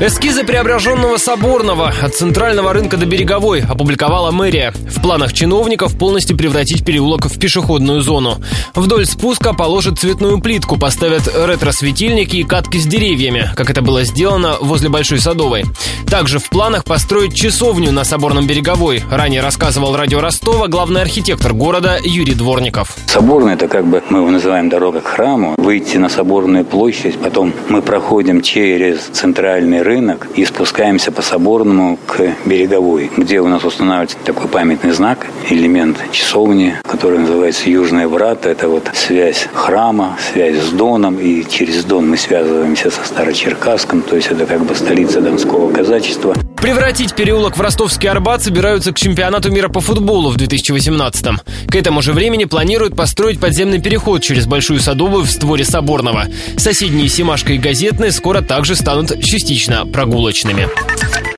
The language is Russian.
Эскизы преображенного Соборного от центрального рынка до Береговой опубликовала мэрия. В планах чиновников полностью превратить переулок в пешеходную зону. Вдоль спуска положат цветную плитку, поставят ретро-светильники и катки с деревьями, как это было сделано возле Большой Садовой. Также в планах построить часовню на Соборном Береговой. Ранее рассказывал радио Ростова главный архитектор города Юрий Дворников. Соборный – это как бы мы его называем дорога к храму. Выйти на Соборную площадь, потом мы проходим через центральный рынок и спускаемся по Соборному к Береговой, где у нас устанавливается такой памятный знак, элемент часовни, который называется Южная врата. Это вот связь храма, связь с Доном, и через Дон мы связываемся со Старочеркасском, то есть это как бы столица Донского казачества. Превратить переулок в Ростовский Арбат собираются к чемпионату мира по футболу в 2018-м. К этому же времени планируют построить подземный переход через Большую Садовую в створе Соборного. Соседние Симашка и Газетные скоро также станут частично прогулочными.